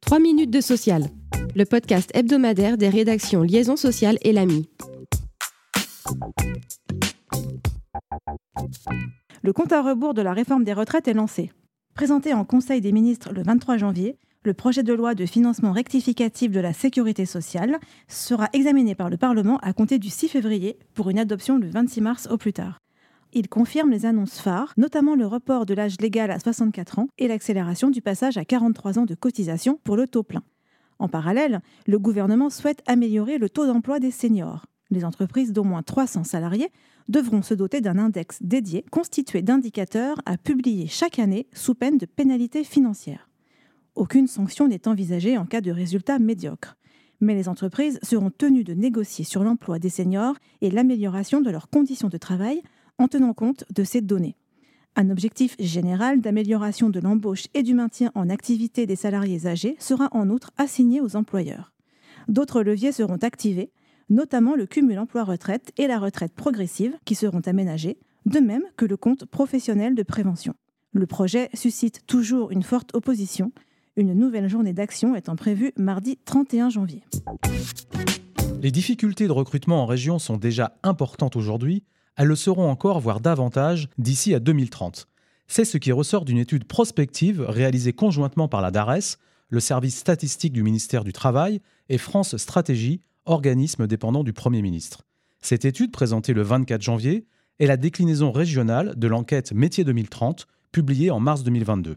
3 minutes de social, le podcast hebdomadaire des rédactions Liaison sociale et l'AMI. Le compte à rebours de la réforme des retraites est lancé. Présenté en Conseil des ministres le 23 janvier, le projet de loi de financement rectificatif de la sécurité sociale sera examiné par le Parlement à compter du 6 février pour une adoption le 26 mars au plus tard. Il confirme les annonces phares, notamment le report de l'âge légal à 64 ans et l'accélération du passage à 43 ans de cotisation pour le taux plein. En parallèle, le gouvernement souhaite améliorer le taux d'emploi des seniors. Les entreprises d'au moins 300 salariés devront se doter d'un index dédié constitué d'indicateurs à publier chaque année sous peine de pénalité financière. Aucune sanction n'est envisagée en cas de résultats médiocres. Mais les entreprises seront tenues de négocier sur l'emploi des seniors et l'amélioration de leurs conditions de travail en tenant compte de ces données. Un objectif général d'amélioration de l'embauche et du maintien en activité des salariés âgés sera en outre assigné aux employeurs. D'autres leviers seront activés, notamment le cumul emploi-retraite et la retraite progressive qui seront aménagés, de même que le compte professionnel de prévention. Le projet suscite toujours une forte opposition, une nouvelle journée d'action étant prévue mardi 31 janvier. Les difficultés de recrutement en région sont déjà importantes aujourd'hui, elles le seront encore, voire davantage, d'ici à 2030. C'est ce qui ressort d'une étude prospective réalisée conjointement par la DARES, le service statistique du ministère du Travail, et France Stratégie, organisme dépendant du Premier ministre. Cette étude, présentée le 24 janvier, est la déclinaison régionale de l'enquête Métier 2030, publiée en mars 2022.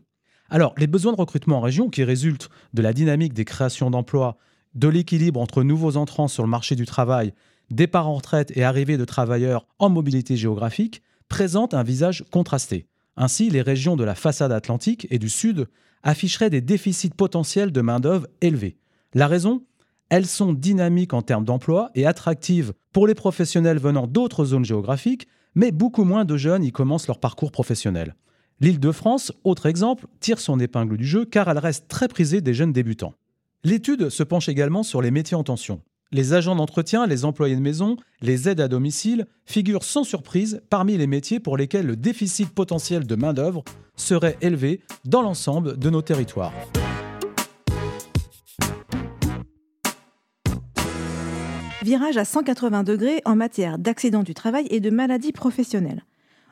Alors, les besoins de recrutement en région, qui résultent de la dynamique des créations d'emplois, de l'équilibre entre nouveaux entrants sur le marché du travail départ en retraite et arrivée de travailleurs en mobilité géographique, présentent un visage contrasté. Ainsi, les régions de la façade atlantique et du sud afficheraient des déficits potentiels de main-d'œuvre élevés. La raison? Elles sont dynamiques en termes d'emploi et attractives pour les professionnels venant d'autres zones géographiques, mais beaucoup moins de jeunes y commencent leur parcours professionnel. L'île de France, autre exemple, tire son épingle du jeu car elle reste très prisée des jeunes débutants. L'étude se penche également sur les métiers en tension. Les agents d'entretien, les employés de maison, les aides à domicile figurent sans surprise parmi les métiers pour lesquels le déficit potentiel de main-d'œuvre serait élevé dans l'ensemble de nos territoires. Virage à 180 degrés en matière d'accidents du travail et de maladies professionnelles.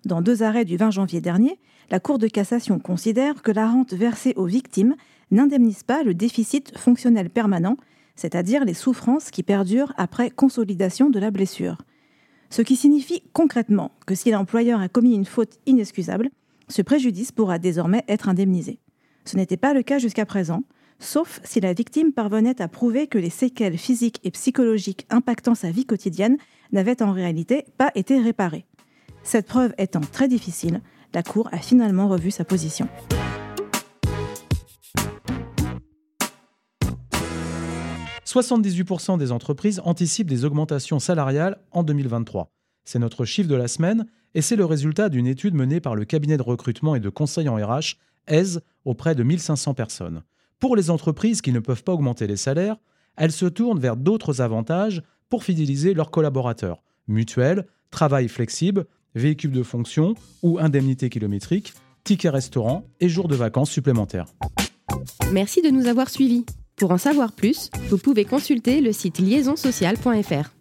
Dans deux arrêts du 20 janvier dernier, la Cour de cassation considère que la rente versée aux victimes n'indemnise pas le déficit fonctionnel permanent c'est-à-dire les souffrances qui perdurent après consolidation de la blessure. Ce qui signifie concrètement que si l'employeur a commis une faute inexcusable, ce préjudice pourra désormais être indemnisé. Ce n'était pas le cas jusqu'à présent, sauf si la victime parvenait à prouver que les séquelles physiques et psychologiques impactant sa vie quotidienne n'avaient en réalité pas été réparées. Cette preuve étant très difficile, la Cour a finalement revu sa position. 78% des entreprises anticipent des augmentations salariales en 2023. C'est notre chiffre de la semaine et c'est le résultat d'une étude menée par le cabinet de recrutement et de conseil en RH, EZ, auprès de 1500 personnes. Pour les entreprises qui ne peuvent pas augmenter les salaires, elles se tournent vers d'autres avantages pour fidéliser leurs collaborateurs. Mutuelles, travail flexible, véhicules de fonction ou indemnités kilométriques, tickets restaurant et jours de vacances supplémentaires. Merci de nous avoir suivis. Pour en savoir plus, vous pouvez consulter le site liaisonsocial.fr.